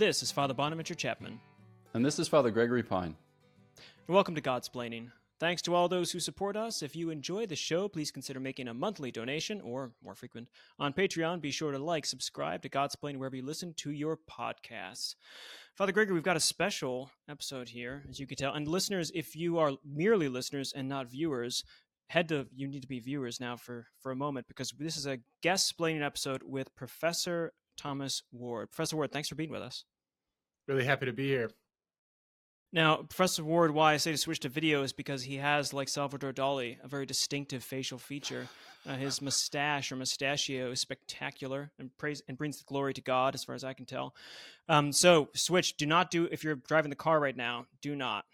This is Father Bonaventure Chapman. And this is Father Gregory Pine. And welcome to Godsplaining. Thanks to all those who support us. If you enjoy the show, please consider making a monthly donation or more frequent on Patreon. Be sure to like, subscribe to Godsplaining wherever you listen to your podcasts. Father Gregory, we've got a special episode here, as you can tell. And listeners, if you are merely listeners and not viewers, head to you need to be viewers now for for a moment because this is a guest splaining episode with Professor Thomas Ward. Professor Ward, thanks for being with us. Really happy to be here. Now, Professor Ward, why I say to switch to video is because he has, like Salvador Dali, a very distinctive facial feature. Uh, his mustache or mustachio is spectacular and praise and brings the glory to God, as far as I can tell. Um, so, switch. Do not do if you're driving the car right now. Do not,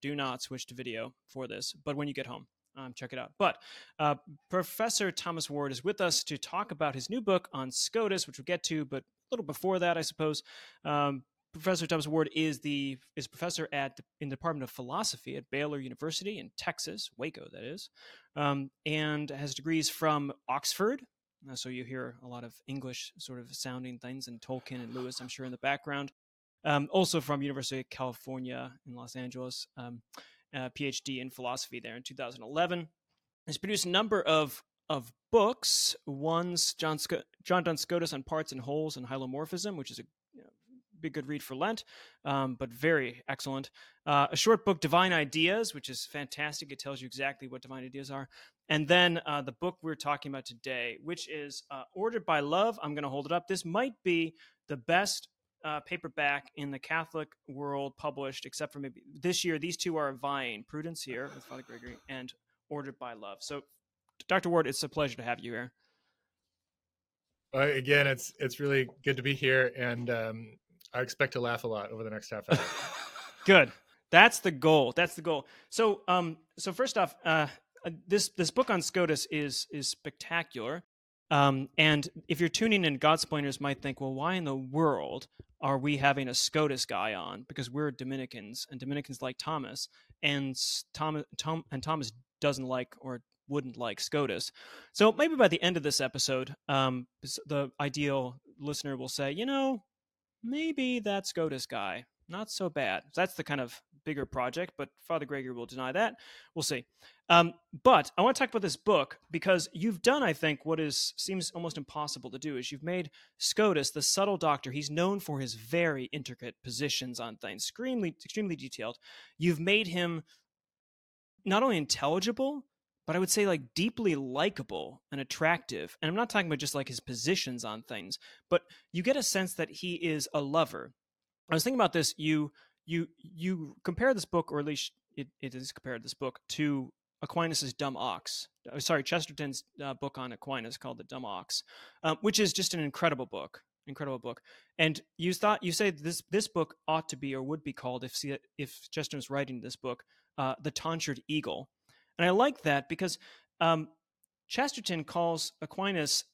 do not switch to video for this. But when you get home, um, check it out. But uh, Professor Thomas Ward is with us to talk about his new book on Scotus, which we'll get to, but a little before that, I suppose. Um, Professor Thomas Ward is the is professor at in the Department of Philosophy at Baylor University in Texas, Waco, that is, um, and has degrees from Oxford. Uh, so you hear a lot of English sort of sounding things and Tolkien and Lewis, I'm sure, in the background. Um, also from University of California in Los Angeles, um, PhD in philosophy there in 2011. Has produced a number of of books. One's John Sc- John Duns Scotus on parts and wholes and hylomorphism, which is a be a good read for Lent, um, but very excellent. Uh, a short book, Divine Ideas, which is fantastic. It tells you exactly what divine ideas are. And then uh, the book we're talking about today, which is uh, Ordered by Love. I'm going to hold it up. This might be the best uh, paperback in the Catholic world published, except for maybe this year. These two are vying Prudence here with Father Gregory and Ordered by Love. So, Dr. Ward, it's a pleasure to have you here. Uh, again, it's it's really good to be here, and um, I expect to laugh a lot over the next half hour. Good. That's the goal. That's the goal. So, um, so first off, uh, uh, this this book on Scotus is is spectacular. Um, and if you're tuning in, Godsplainers might think, well, why in the world are we having a Scotus guy on? Because we're Dominicans, and Dominicans like Thomas, and Thomas Tom, and Thomas doesn't like or wouldn't like Scotus. So maybe by the end of this episode, um, the ideal listener will say, you know, maybe that Scotus guy, not so bad. That's the kind of bigger project, but Father Gregory will deny that. We'll see. Um, but I want to talk about this book because you've done, I think, what is seems almost impossible to do. Is you've made Scotus the subtle doctor. He's known for his very intricate positions on things, extremely, extremely detailed. You've made him not only intelligible, but I would say like deeply likable and attractive. And I'm not talking about just like his positions on things, but you get a sense that he is a lover. I was thinking about this. You you you compare this book, or at least it, it is compared this book to Aquinas's Dumb Ox. Oh, sorry, Chesterton's uh, book on Aquinas called The Dumb Ox, um, which is just an incredible book. Incredible book. And you thought you say this this book ought to be or would be called if if Chesterton was writing this book, uh, The Tonsured Eagle and I like that because um, Chesterton calls Aquinas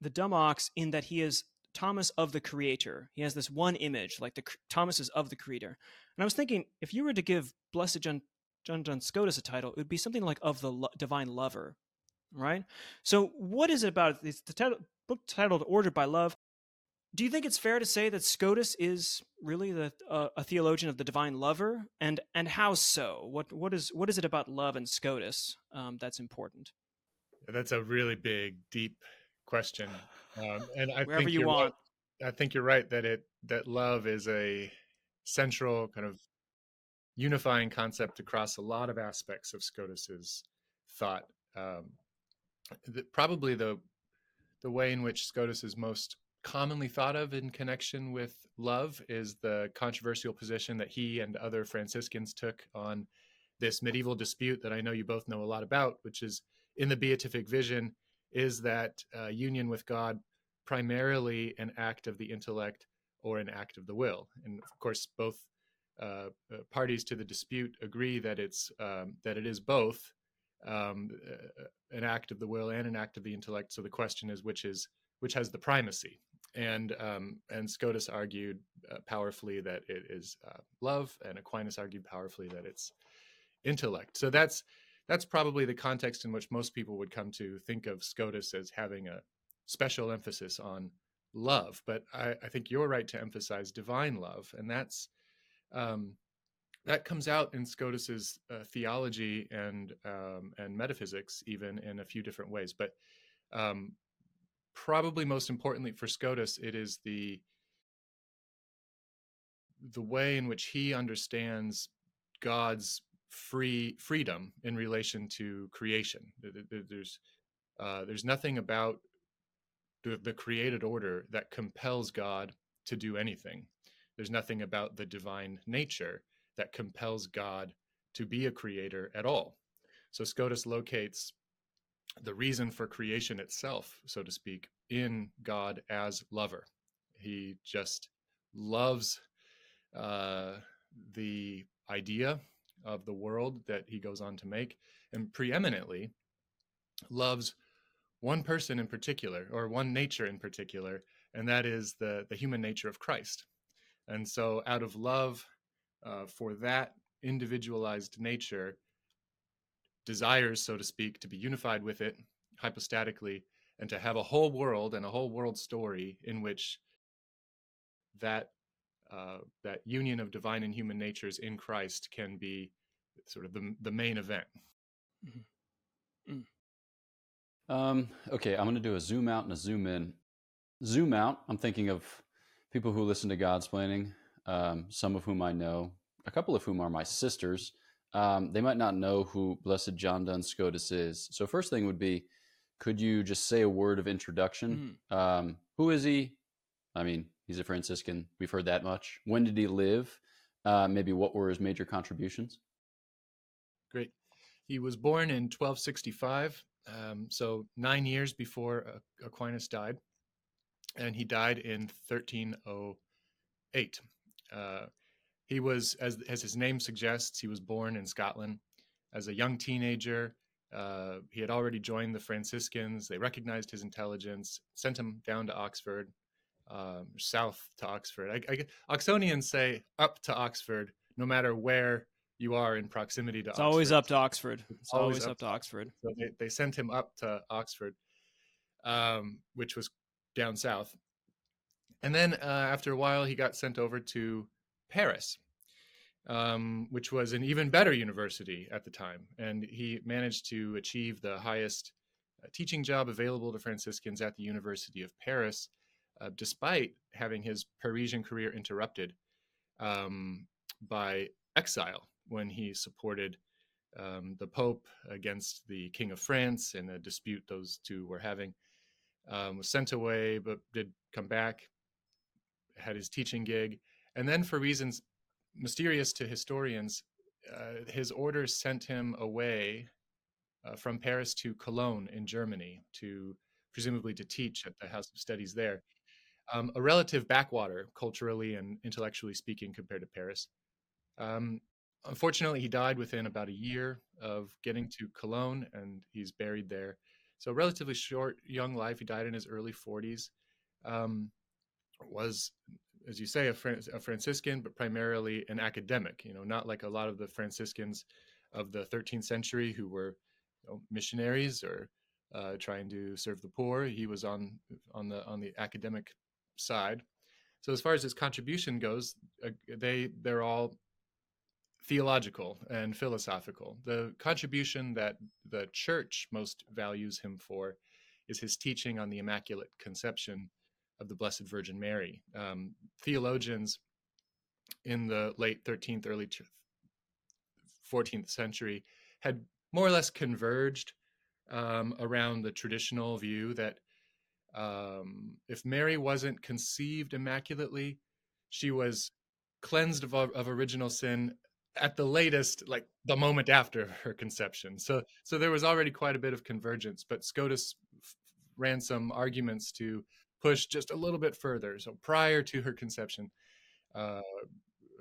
the dumb ox in that he is Thomas of the Creator. He has this one image, like the Thomas is of the Creator. And I was thinking, if you were to give Blessed John, John Duns Scotus a title, it would be something like of the lo- Divine Lover, right? So, what is it about it's the title, book titled "Ordered by Love"? Do you think it's fair to say that Scotus is really the, uh, a theologian of the divine lover, and and how so? What what is what is it about love and Scotus um, that's important? That's a really big, deep question, um, and I wherever think you want. Right, I think you're right that it that love is a central kind of unifying concept across a lot of aspects of Scotus's thought. Um, the, probably the the way in which Scotus is most commonly thought of in connection with love is the controversial position that he and other Franciscans took on this medieval dispute that I know you both know a lot about, which is in the beatific vision, is that uh, union with God primarily an act of the intellect or an act of the will? And of course, both uh, uh parties to the dispute agree that it's um, that it is both um, uh, an act of the will and an act of the intellect. So the question is, which is which has the primacy? And um, and Scotus argued uh, powerfully that it is uh, love, and Aquinas argued powerfully that it's intellect. So that's that's probably the context in which most people would come to think of Scotus as having a special emphasis on love, but I, I, think you're right to emphasize divine love, and that's um, that comes out in Scotus's uh, theology and um, and metaphysics, even in a few different ways. But um, probably most importantly for Scotus, it is the the way in which he understands God's free freedom in relation to creation. There's uh, there's nothing about the, the created order that compels God to do anything. There's nothing about the divine nature that compels God to be a creator at all. So Scotus locates the reason for creation itself, so to speak, in God as lover. He just loves uh, the idea of the world that he goes on to make, and preeminently loves one person in particular, or one nature in particular, and that is the, the human nature of Christ. And so, out of love uh, for that individualized nature, desires, so to speak, to be unified with it hypostatically, and to have a whole world and a whole world story in which that uh, that union of divine and human natures in Christ can be sort of the the main event. Mm-hmm. Mm. Um, okay, I'm going to do a zoom out and a zoom in. Zoom out. I'm thinking of people who listen to Godsplaining, um, some of whom I know, a couple of whom are my sisters. Um, they might not know who Blessed John Duns Scotus is. So, first thing would be, could you just say a word of introduction? Mm-hmm. Um, who is he? I mean, he's a Franciscan. We've heard that much. When did he live? Uh, maybe what were his major contributions? Great. He was born in 1265, um, so nine years before Aquinas died, and he died in 1308. Uh, he was, as, as his name suggests, he was born in Scotland as a young teenager. Uh, he had already joined the Franciscans. They recognized his intelligence, sent him down to Oxford, um, south to Oxford. I, I, Oxonians say up to Oxford, no matter where you are in proximity to it's Oxford. always up to Oxford. It's, always, always, up, to Oxford. So they, they sent him up to Oxford, um, which was down south. And then uh, after a while, he got sent over to Paris, um, which was an even better university at the time. And he managed to achieve the highest uh, teaching job available to Franciscans at the University of Paris, uh, despite having his Parisian career interrupted um, by exile when he supported um, the Pope against the King of France in a dispute those two were having. Um, was sent away, but did come back, had his teaching gig, and then for reasons mysterious to historians, uh, his orders sent him away uh, from Paris to Cologne in Germany to presumably to teach at the House of Studies there. Um, a relative backwater, culturally and intellectually speaking, compared to Paris. Um, unfortunately, he died within about a year of getting to Cologne, and he's buried there. So, relatively short, young life. He died in his early 40s. Um, was, as you say, a, Fran- a, Franciscan, but primarily an academic. You know, not like a lot of the Franciscans of the 13th century who were you know, missionaries or uh, trying to serve the poor. He was on on the on the academic side. So, as far as his contribution goes, uh, they they're all theological and philosophical. The contribution that the church most values him for is his teaching on the Immaculate Conception of the Blessed Virgin Mary. Um, theologians in the late 13th, early 14th century had more or less converged um, around the traditional view that um, if Mary wasn't conceived immaculately, she was cleansed of, of original sin at the latest like the moment after her conception so so there was already quite a bit of convergence but scotus ran some arguments to push just a little bit further. So prior to her conception uh,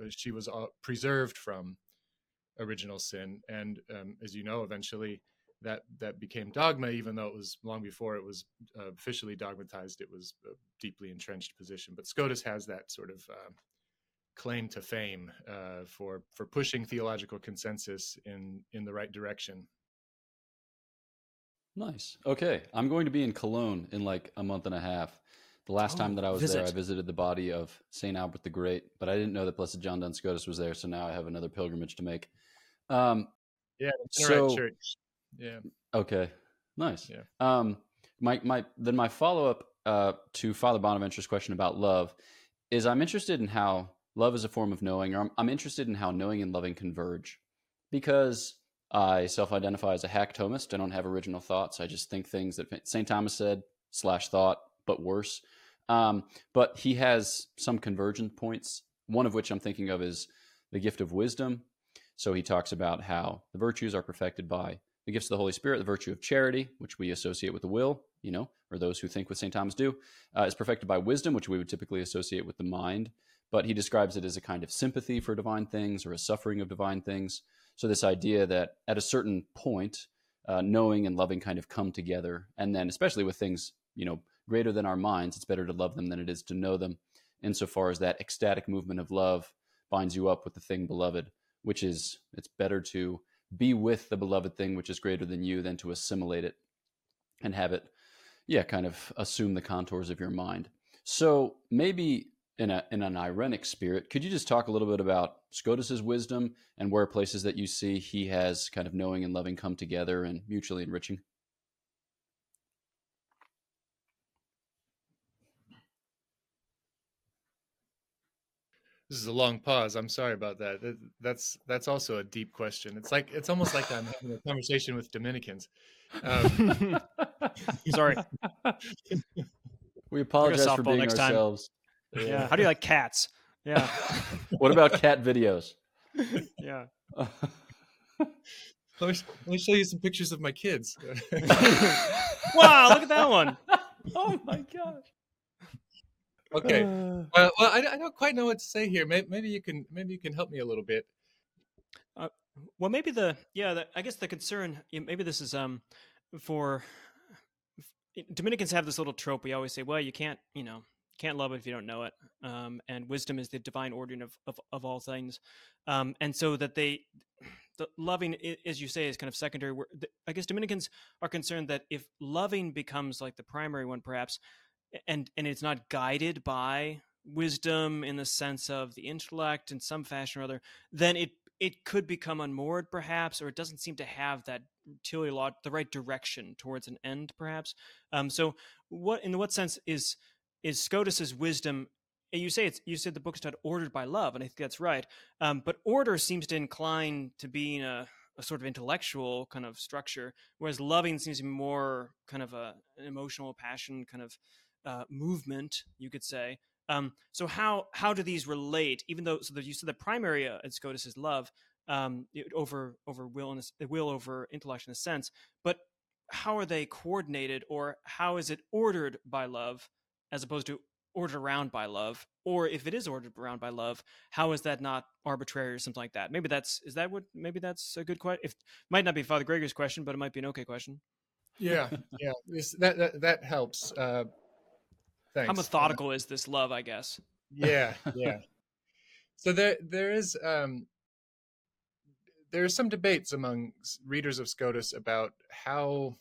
she was uh, preserved from original sin. And um, as you know eventually that that became dogma even though it was long before it was uh, officially dogmatized it was a deeply entrenched position. But scotus has that sort of uh, claim to fame uh, for for pushing theological consensus in in the right direction. Nice. Okay, I'm going to be in Cologne in like a month and a half, The last Oh, time that I was there, I visited the body of Saint Albert the Great, but I didn't know that Blessed John Duns Scotus was there, so now I have another pilgrimage to make. Um, Yeah, the So- Minorite Church. Yeah. Okay, nice. Yeah. Um, my my then my follow up uh, to Father Bonaventure's question about love is I'm interested in how love is a form of knowing, or I'm, I'm interested in how knowing and loving converge, because I self identify as a hack Thomist. I don't have original thoughts. I just think things that St. Thomas said slash thought, but worse. Um, but he has some convergent points. One of which I'm thinking of is the gift of wisdom. So he talks about how the virtues are perfected by the gifts of the Holy Spirit, the virtue of charity, which we associate with the will, you know, or those who think with St. Thomas do, uh, is perfected by wisdom, which we would typically associate with the mind. But he describes it as a kind of sympathy for divine things or a suffering of divine things. So, this idea that at a certain point, uh, knowing and loving kind of come together. And then, especially with things, you know, greater than our minds, it's better to love them than it is to know them, insofar as that ecstatic movement of love binds you up with the thing beloved, which is, it's better to be with the beloved thing which is greater than you than to assimilate it and have it yeah kind of assume the contours of your mind so maybe in a in an irenic spirit could you just talk a little bit about scotus's wisdom and where places that you see he has kind of knowing and loving come together and mutually enriching This is a long pause. I'm sorry about that. That- That's that's also a deep question. It's like it's almost like I'm having a conversation with Dominicans. Um, Sorry. we apologize for softball being next time. Ourselves Yeah. How do you like cats? Yeah. what about cat videos Yeah. let, me, let me show you some pictures of my kids. Wow, look at that one. oh my gosh okay. Uh, Well, well I, I don't quite know what to say here. Maybe, maybe you can maybe you can help me a little bit. Well, maybe the yeah, the, I guess the concern maybe this is um for Dominicans have this little trope. We always say, well, you can't you know can't love it if you don't know it, um, and wisdom is the divine ordering of of, of all things, um, and so that they. The loving, as you say, is kind of secondary. I guess Dominicans are concerned that if loving becomes like the primary one, perhaps, and and it's not guided by wisdom in the sense of the intellect in some fashion or other, then it it could become unmoored perhaps or it doesn't seem to have that teleolog the right direction towards an end perhaps um, so what in what sense is is scotus's wisdom eh, you say it's you said the book's not ordered by love and i think that's right um, but order seems to incline to being a, a sort of intellectual kind of structure whereas loving seems to be more kind of a, an emotional passion kind of uh, movement you could say um, so how how do these relate? Even though so that you said the primary uh, at Scotus is love um, over over will and will over intellect in a sense, but how are they coordinated, or how is it ordered by love as opposed to ordered around by love? Or if it is ordered around by love, how is that not arbitrary or something like that? Maybe that's is that what maybe that's a good question. If might not be Father Gregor's question, but it might be an okay question. Yeah, yeah. This, that, that that helps. Uh, thanks. How methodical is this love? I guess. yeah yeah so there there is um there are some debates among readers of scotus about how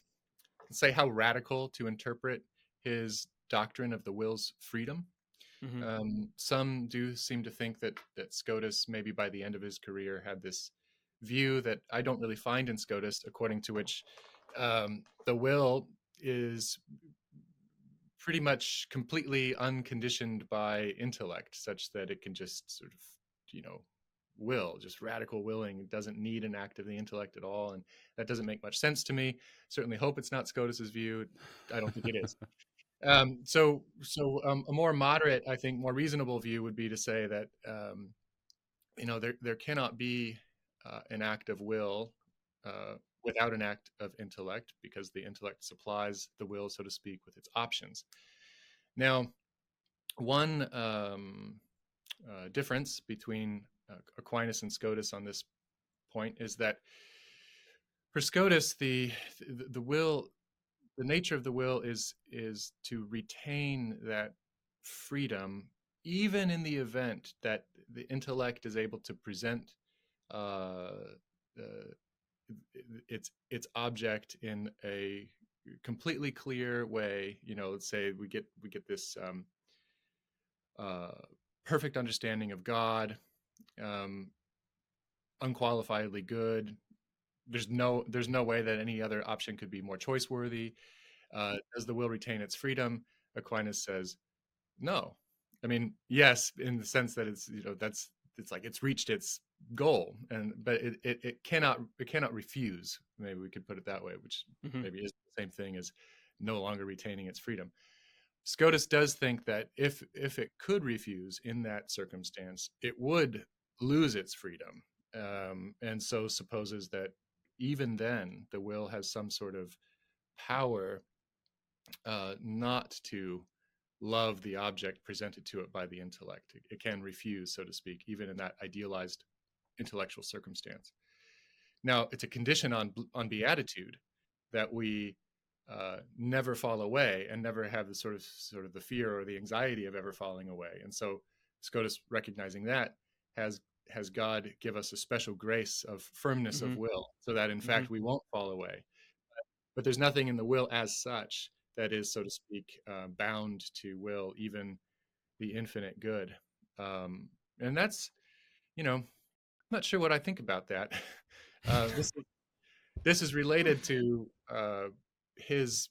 say how radical to interpret his doctrine of the will's freedom. Mhm. um, some do seem to think that that scotus maybe by the end of his career had this view that i don't really find in scotus according to which um, the will is pretty much completely unconditioned by intellect such that it can just sort of you know will just radical willing. It doesn't need an act of the intellect at all and that doesn't make much sense to me. Certainly hope it's not scotus's view. I don't think it is um, so so um, a more moderate i think more reasonable view would be to say that um, you know there, there cannot be uh, an act of will uh, without an act of intellect because the intellect supplies the will so to speak with its options. Now one um, uh, difference between uh, aquinas and scotus on this point is that for scotus the, the the will the nature of the will is is to retain that freedom even in the event that the intellect is able to present uh, uh, its its object in a completely clear way. You know, let's say we get we get this um, uh, perfect understanding of God, um, unqualifiedly good. There's no there's no way that any other option could be more choice worthy. Uh, does the will retain its freedom? Aquinas says, no. I mean, yes, in the sense that it's you know that's it's like it's reached its goal, and but it it, it cannot it cannot refuse. Maybe we could put it that way, which mm-hmm. maybe is the same thing as no longer retaining its freedom. Scotus does think that if if it could refuse in that circumstance, it would lose its freedom, um, and so supposes that even then the will has some sort of power uh, not to love the object presented to it by the intellect. It, it can refuse, so to speak, even in that idealized intellectual circumstance. Now, it's a condition on on beatitude that we uh, never fall away and never have the sort of sort of the fear or the anxiety of ever falling away. And so, Scotus recognizing that has has God give us a special grace of firmness mm-hmm. of will, so that in mm-hmm. fact we won't fall away. But, but there's nothing in the will as such that is, so to speak, uh, bound to will even the infinite good. Um, and that's, you know, I'm not sure what I think about that. Uh, this, this is related to uh, his,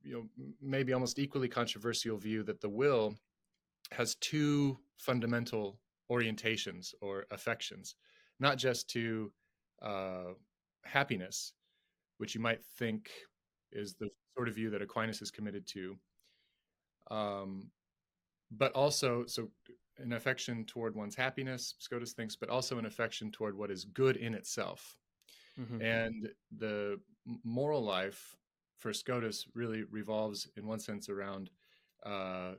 you know, maybe almost equally controversial view that the will has two fundamental orientations or affections, not just to uh, happiness, which you might think is the sort of view that Aquinas is committed to. Um, but also, so an affection toward one's happiness, Scotus thinks, but also an affection toward what is good in itself. Mm-hmm. And the moral life for Scotus really revolves, in one sense, around uh,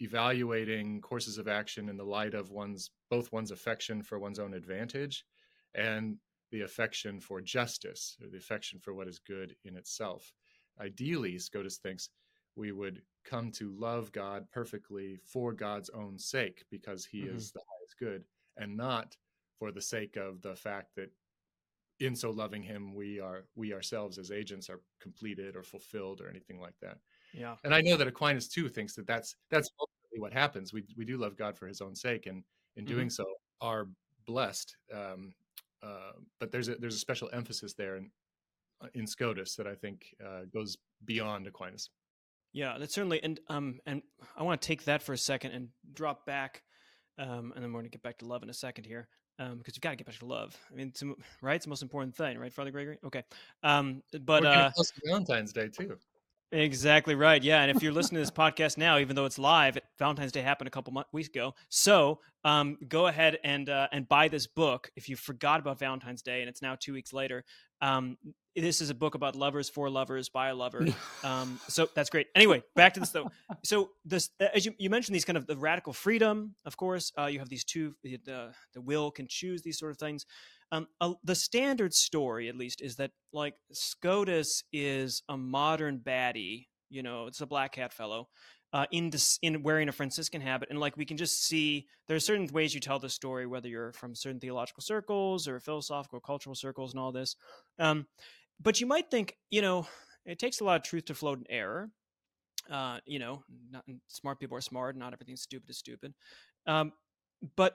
evaluating courses of action in the light of one's both one's affection for one's own advantage and the affection for justice or the affection for what is good in itself ideally, Scotus thinks, we would come to love God perfectly for God's own sake because he mm-hmm. is the highest good and not for the sake of the fact that in so loving him we are we ourselves as agents are completed or fulfilled or anything like that yeah and i know that aquinas too thinks that that's that's ultimately what happens we we do love god for his own sake and in mm-hmm. doing so are blessed um, uh, but there's a there's a special emphasis there and in Scotus that I think uh, goes beyond Aquinas. Yeah, that's certainly, and um, and I want to take that for a second and drop back, um, and then we're going to get back to love in a second here, um, because you've got to get back to love. I mean, it's, right? It's the most important thing, right, Father Gregory? Okay, um, but uh, Valentine's Day too. Exactly right. Yeah, and if you're listening to this podcast now, even though it's live, Valentine's Day happened a couple months, weeks ago. So um, go ahead and uh, and buy this book if you forgot about Valentine's Day and it's now two weeks later. Um, this is a book about lovers for lovers by a lover. Um, so that's great. Anyway, back to this though. So this, as you, you mentioned, these kind of the radical freedom. Of course, uh, you have these two. The, the will can choose these sort of things. Um, the standard story, at least, is that like Scotus is a modern baddie. You know, it's a black hat fellow. Uh, in dis- in wearing a Franciscan habit, and like we can just see, there are certain ways you tell the story, whether you're from certain theological circles or philosophical, cultural circles, and all this. Um, but you might think, you know, it takes a lot of truth to float an error. Uh, you know, not, smart people are smart. Not everything stupid is stupid. Um, but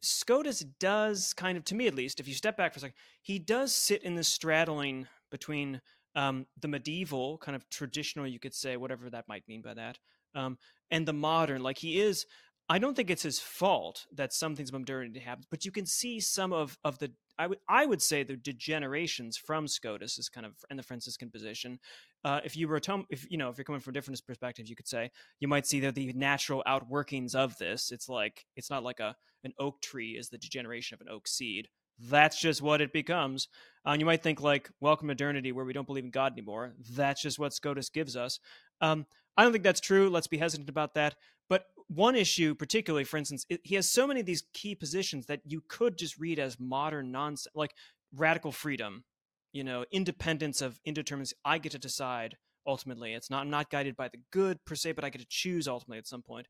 Scotus does kind of, to me at least, if you step back for a second, he does sit in the straddling between um, the medieval, kind of traditional, you could say, whatever that might mean by that, um, and the modern. Like he is, I don't think it's his fault that some things of modernity happens, but you can see some of of the I would I would say the degenerations from Scotus is kind of in the Franciscan position. Uh, if you were to, if you know if you're coming from a different perspective, you could say you might see that the natural outworkings of this. It's like it's not like a an oak tree is the degeneration of an oak seed. That's just what it becomes. And you might think like welcome modernity, where we don't believe in God anymore. That's just what Scotus gives us. Um, I don't think that's true. Let's be hesitant about that. But one issue, particularly, for instance, it, he has so many of these key positions that you could just read as modern nonsense, like radical freedom, you know, independence of indeterminacy. I get to decide ultimately. It's not I'm not guided by the good per se, but I get to choose ultimately at some point.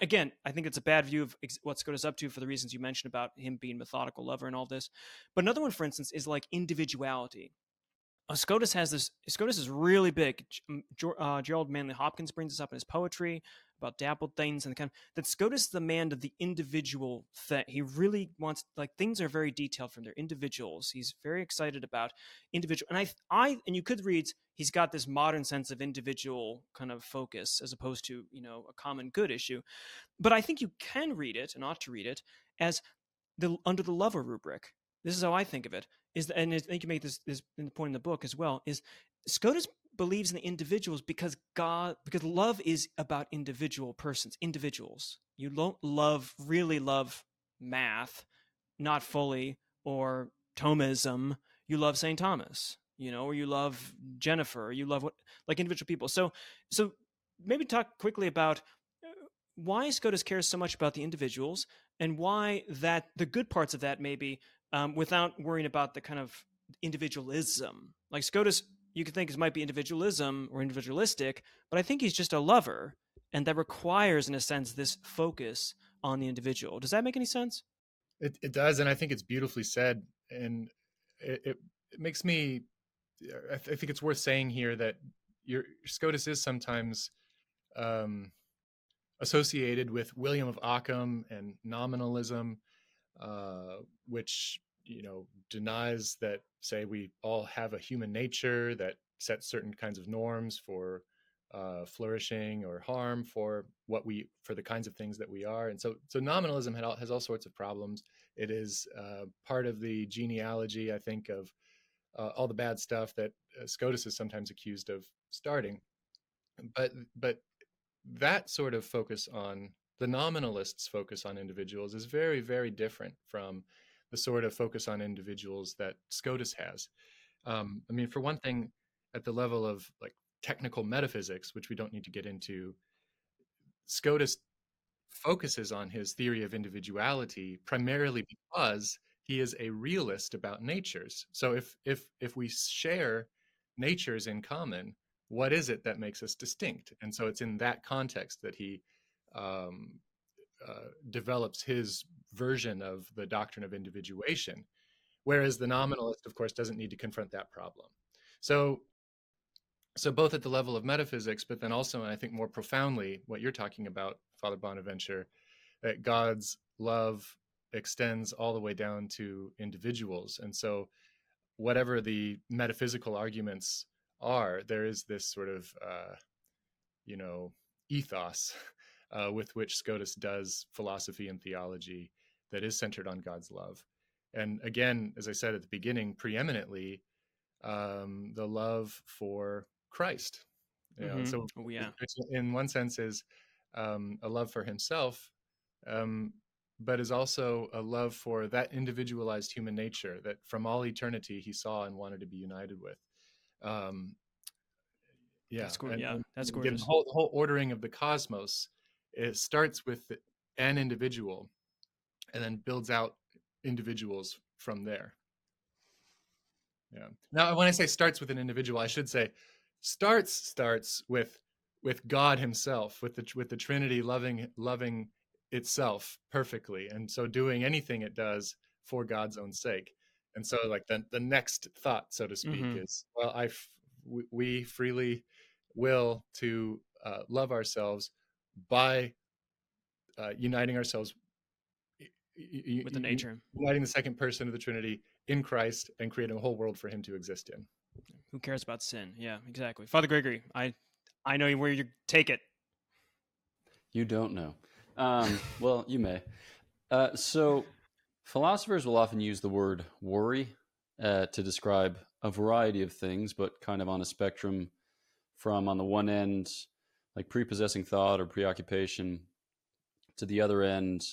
Again, I think it's a bad view of what Scotus up to for the reasons you mentioned about him being methodical lover and all this. But another one, for instance, is like individuality. Scotus has this. Scotus is really big. Uh, Gerard Manley Hopkins brings this up in his poetry about dappled things and the kind of that Scotus is the man of the individual thing. He really wants like things are very detailed from their individuals. He's very excited about individual, and I, I, and you could read he's got this modern sense of individual kind of focus as opposed to you know a common good issue. But I think you can read it and ought to read it as the under the lover rubric. This is how I think of it. Is and I think you make this this point in the book as well. Is Scotus believes in the individuals because God, because love is about individual persons, individuals. You don't love, really love math, not fully, or Thomism. You love St. Thomas, you know, or you love Jennifer, you love what, like individual people. So, so maybe talk quickly about uh, why Scotus cares so much about the individuals and why that the good parts of that maybe um, without worrying about the kind of individualism. Like Scotus you could think it might be individualism or individualistic, but I think he's just a lover, and that requires, in a sense, this focus on the individual. Does that make any sense? It, it does, and I think it's beautifully said, and it, it, it makes me. I, th- I, think it's worth saying here that your Scotus is sometimes um, associated with William of Ockham and nominalism, uh, which you know denies that say we all have a human nature that sets certain kinds of norms for uh, flourishing or harm for what we for the kinds of things that we are. And so so nominalism all, has all sorts of problems. It is uh, part of the genealogy i think of uh, all the bad stuff that uh, scotus is sometimes accused of starting. But but that sort of focus on the nominalists focus on individuals is very very different from the sort of focus on individuals that Scotus has. Um, I mean, for one thing, at the level of like technical metaphysics, which we don't need to get into, Scotus focuses on his theory of individuality primarily because he is a realist about natures. So if if if we share natures in common, what is it that makes us distinct? And so it's in that context that he um, uh, develops his version of the doctrine of individuation, whereas the nominalist, of course, doesn't need to confront that problem. So, so both at the level of metaphysics, but then also, and I think more profoundly, what you're talking about, Father Bonaventure, that God's love extends all the way down to individuals, and so whatever the metaphysical arguments are, there is this sort of, uh, you know, ethos uh, with which Scotus does philosophy and theology that is centered on God's love. And again, as I said at the beginning, preeminently um, the love for Christ. You know, mm-hmm. So, oh, yeah. in one sense, is um, a love for himself, um, but is also a love for that individualized human nature that from all eternity he saw and wanted to be united with. Um, yeah, that's cool. And, yeah, that's gorgeous. The whole, the whole ordering of the cosmos it starts with an individual and then builds out individuals from there. Yeah. Now when i say starts with an individual i should say starts starts with with god himself with the with the trinity loving loving itself perfectly and so doing anything it does for god's own sake. And so like the, the next thought so to speak mm-hmm. is well i we freely will to uh, love ourselves by uh, uniting ourselves with the nature, uniting the second person of the Trinity in Christ, and creating a whole world for Him to exist in. Who cares about sin? Yeah, exactly. Father Gregory, I I know where you take it. You don't know. Um, well, you may. Uh, so, philosophers will often use the word worry uh, to describe a variety of things, but kind of on a spectrum from, on the one end, like prepossessing thought or preoccupation to the other end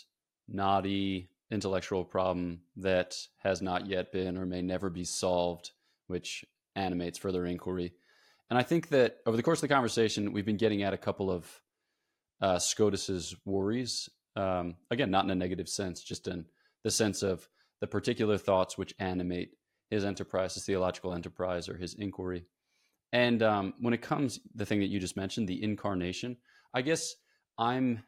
knotty intellectual problem that has not yet been or may never be solved which animates further inquiry. And i think that over the course of the conversation we've been getting at a couple of uh, scotus's worries um, again not in a negative sense just in the sense of the particular thoughts which animate his enterprise his theological enterprise or his inquiry. And um, when it comes, the thing that you just mentioned, the incarnation, I guess I'm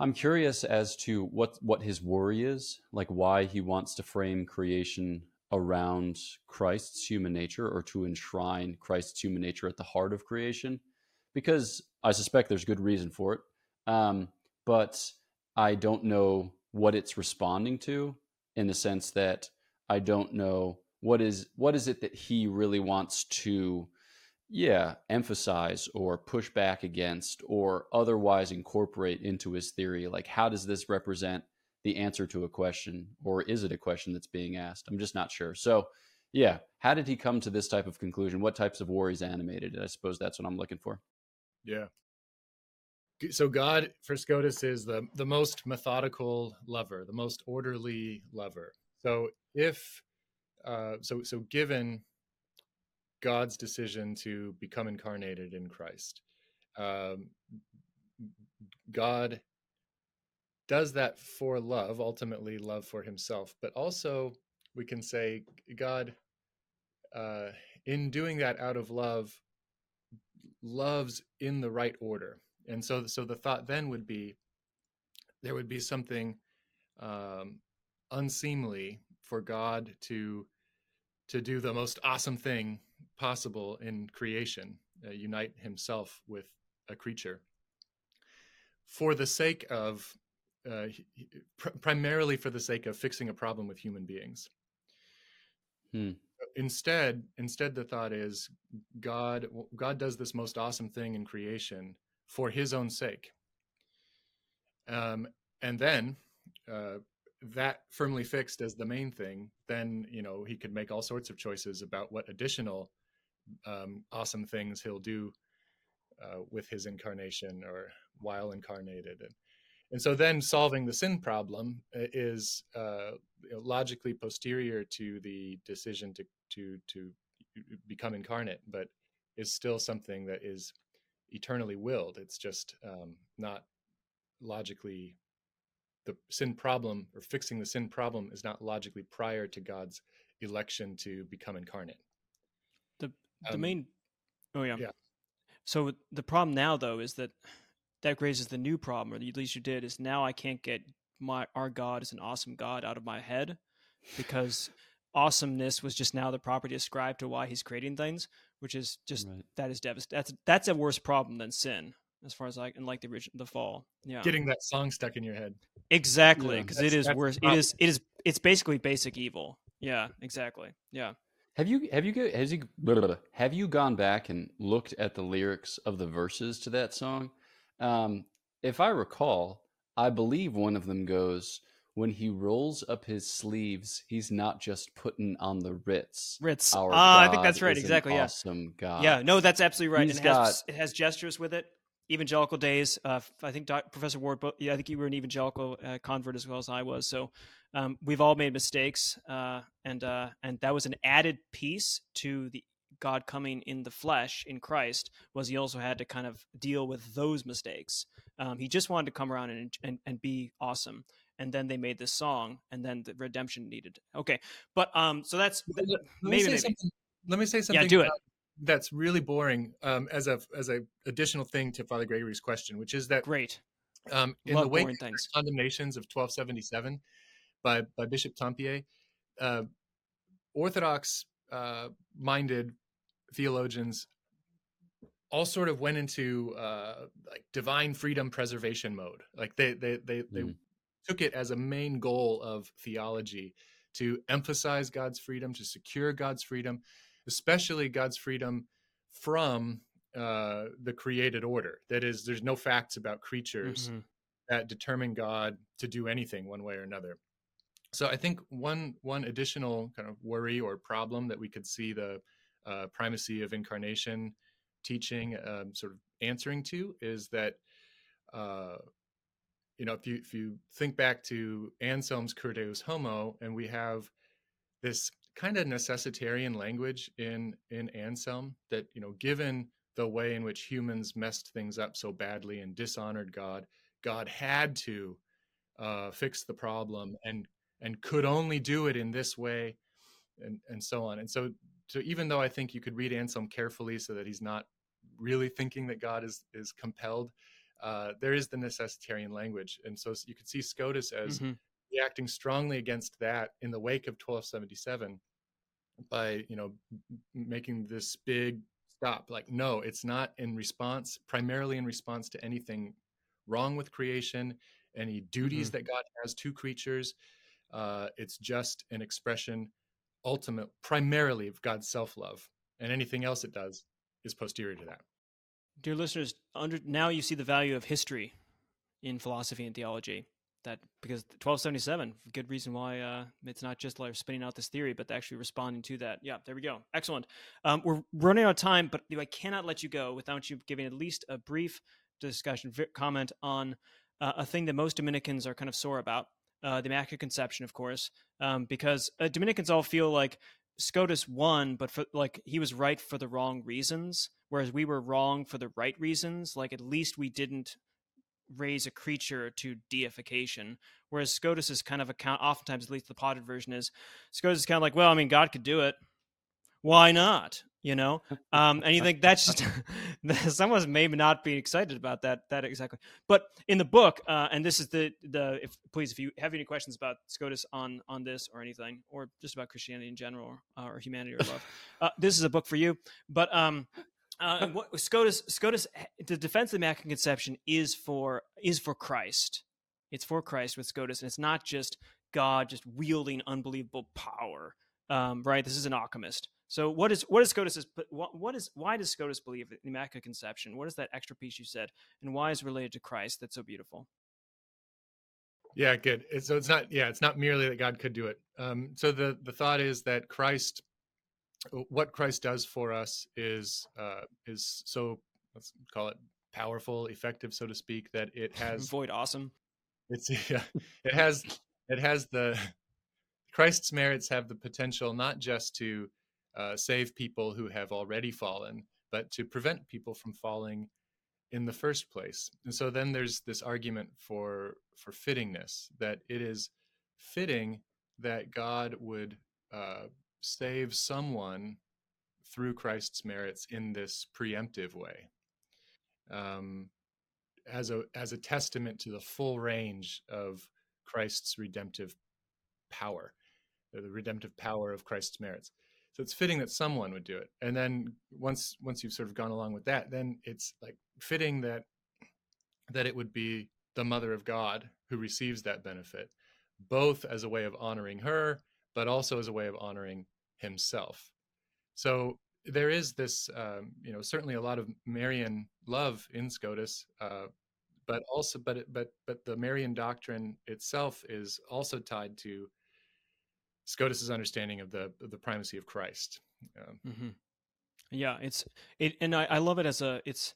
I'm curious as to what what his worry is, like why he wants to frame creation around Christ's human nature or to enshrine Christ's human nature at the heart of creation, because I suspect there's good reason for it. Um, but I don't know what it's responding to in the sense that I don't know what is what is it that he really wants to yeah emphasize or push back against or otherwise incorporate into his theory like how does this represent the answer to a question or is it a question that's being asked? I'm just not sure. So yeah how did he come to this type of conclusion? What types of worries animated? It i suppose that's what i'm looking for. Yeah. So god for scotus is the the most methodical lover the most orderly lover. So if uh so so given god's decision to become incarnated in christ um god does that for love, ultimately love for himself, but also we can say God, uh, in doing that out of love, loves in the right order. And so, so the thought then would be there would be something um, unseemly for God to to do the most awesome thing possible in creation, uh, unite Himself with a creature for the sake of uh, pr- primarily for the sake of fixing a problem with human beings. Hmm. Instead, instead, the thought is God. God does this most awesome thing in creation for His own sake, um, and then uh, that firmly fixed as the main thing. Then you know He could make all sorts of choices about what additional um, awesome things He'll do uh, with His incarnation or while incarnated, and and so then solving the sin problem uh, is uh, logically posterior to the decision to to to become incarnate, but is still something that is eternally willed. It's just um, not logically the sin problem or fixing the sin problem is not logically prior to God's election to become incarnate. The um, main oh yeah. yeah. So the problem now though is that that raises the new problem, or at least you did, is now I can't get my our God is an awesome God out of my head because awesomeness was just now the property ascribed to why he's creating things, which is just right. that is devastating. That's that's a worse problem than sin, as far as like and like the original the fall. Yeah, getting that song stuck in your head. Exactly, because yeah, it is worse. It is it is it's basically basic evil. Yeah, exactly. Yeah. Have you have you has you have you gone back and looked at the lyrics of the verses to that song? Um, if I recall, I believe one of them goes, when he rolls up his sleeves, he's not just putting on the Ritz. Ritz. Ah, uh, I think that's right. Exactly. Yeah. Awesome God. Yeah. No, that's absolutely right. He's and it got, has, it has gestures with it. Evangelical days. Uh, I think Doc, Professor Ward. Yeah, I think you were an evangelical uh, convert as well as I was. So um, we've all made mistakes, uh, and uh, and that was an added piece to the God coming in the flesh in Christ was he also had to kind of deal with those mistakes. Um, he just wanted to come around and, and, and be awesome. And then they made this song, and then the redemption needed. Okay, but um, so that's let maybe, me maybe. Let me say something. Yeah, do it. That's really boring. Um, as a as a additional thing to Father Gregory's question, which is that great. Um, in Love the wake of condemnations of 1277 by by Bishop Tempier, uh, Orthodox uh, minded theologians all sort of went into uh, like divine freedom preservation mode. Like they they they, they mm. took it as a main goal of theology to emphasize God's freedom, to secure God's freedom, especially God's freedom from uh, the created order. That is, there's no facts about creatures mm-hmm. that determine God to do anything one way or another. So I think one one additional kind of worry or problem that we could see the uh, primacy of incarnation teaching um, sort of answering to is that uh, you know if you if you think back to Anselm's Cur Deus Homo and we have this kind of necessitarian language in in Anselm that you know given the way in which humans messed things up so badly and dishonored God God had to uh, fix the problem and and could only do it in this way and and so on and so so even though I think you could read Anselm carefully so that he's not really thinking that God is is compelled, uh, there is the necessitarian language, and so you could see Scotus as mm-hmm. reacting strongly against that in the wake of 1277, by you know making this big stop like no it's not in response primarily in response to anything wrong with creation any duties mm-hmm. that god has to creatures uh, it's just an expression ultimate primarily of god's self-love and anything else it does is posterior to that. Dear listeners under now you see the value of history in philosophy and theology that because 1277 good reason why uh, it's not just like spinning out this theory but actually responding to that. Yeah there we go. Excellent. Um, we're running out of time but i cannot let you go without you giving at least a brief discussion comment on uh, a thing that most dominicans are kind of sore about uh, the immaculate conception of course um, because uh, dominicans all feel like scotus won but for like he was right for the wrong reasons whereas we were wrong for the right reasons like at least we didn't raise a creature to deification. Whereas Scotus is kind of account, oftentimes, at least the potted version is, Scotus is kind of like, well, I mean, God could do it. Why not? You know, um, and you think that's just someone's maybe not be excited about that. That exactly. But in the book, uh, and this is the the if please, if you have any questions about Scotus on on this or anything, or just about Christianity in general, uh, or humanity or love, uh, this is a book for you. But um, uh, what, Scotus, Scotus, the defense of the Immaculate Conception is for is for Christ. It's for Christ with Scotus, and it's not just God just wielding unbelievable power. Um, right? This is an alchemist. So what is what is Scotus? What, what is why does Scotus believe in the Immaculate Conception? What is that extra piece you said, and why is it related to Christ? That's so beautiful. Yeah, good. So it's not yeah, it's not merely that God could do it. Um, so the the thought is that Christ what Christ does for us is uh, is so let's call it powerful, effective, so to speak, that it has void awesome. It's yeah, it has it has the Christ's merits have the potential not just to uh, save people who have already fallen, but to prevent people from falling in the first place. And so then there's this argument for for fittingness that it is fitting that God would uh, save someone through Christ's merits in this preemptive way, um, as a as a testament to the full range of Christ's redemptive power, the redemptive power of Christ's merits. So it's fitting that someone would do it, and then once once you've sort of gone along with that, then it's like fitting that that it would be the Mother of God who receives that benefit, both as a way of honoring her but also as a way of honoring himself. So there is this, um, you know, certainly a lot of Marian love in Scotus, uh, but also, but but but the Marian doctrine itself is also tied to Scotus's understanding of the of the primacy of Christ. Um, mm-hmm. Yeah, it's it, and I, I love it as a it's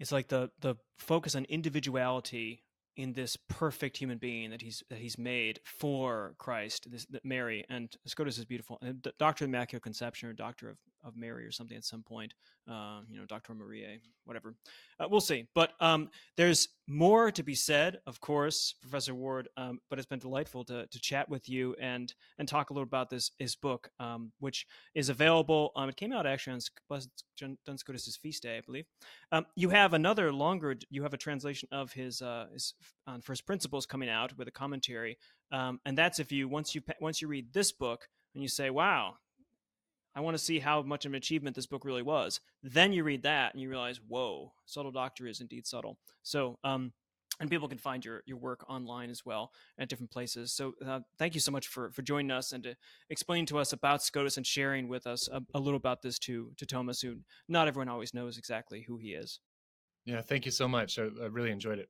it's like the the focus on individuality in this perfect human being that he's that he's made for Christ, this Mary, and Scotus is beautiful. And Doctor of Immaculate Conception or Doctor of, of Mary or something at some point, uh, you know, Doctor Maria, whatever. Uh, we'll see. But um, there's more to be said, of course, Professor Ward. Um, but it's been delightful to, to chat with you and and talk a little about this his book, um, which is available. Um, it came out actually on Blessed Duns Scotus's feast day, I believe. Um, you have another longer. You have a translation of his uh, his on First Principles coming out with a commentary, and that's if you once you once you read this book and you say, "Wow, I want to see how much of an achievement this book really was. Then you read that and you realize, whoa, subtle doctor is indeed subtle. So, um, and people can find your, your work online as well at different places. So, uh, thank you so much for, for joining us and to explain to us about SCOTUS and sharing with us a, a little about this to, to Thomas, who not everyone always knows exactly who he is. Yeah, thank you so much. I, I really enjoyed it.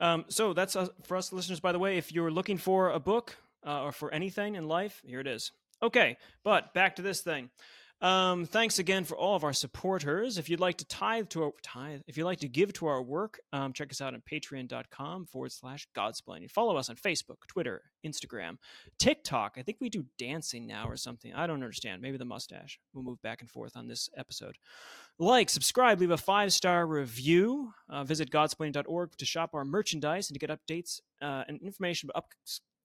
Um, so that's uh, for us listeners. By the way, if you're looking for a book uh, or for anything in life, here it is. Okay, but back to this thing. Um, thanks again for all of our supporters. If you'd like to tithe to our tithe, if you'd like to give to our work, um, check us out on patreon.com forward slash godsplaining. Follow us on Facebook, Twitter, Instagram, TikTok. I think we do dancing now or something. I don't understand. Maybe the mustache. We'll move back and forth on this episode. Like, subscribe, leave a five star review. Uh, visit godsplaining.org to shop our merchandise and to get updates uh, and information about up-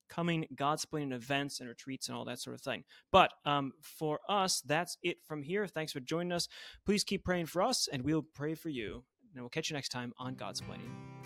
coming Godsplaining events and retreats and all that sort of thing. But um, for us, that's it from here. Thanks for joining us. Please keep praying for us, and we'll pray for you. And we'll catch you next time on Godsplaining.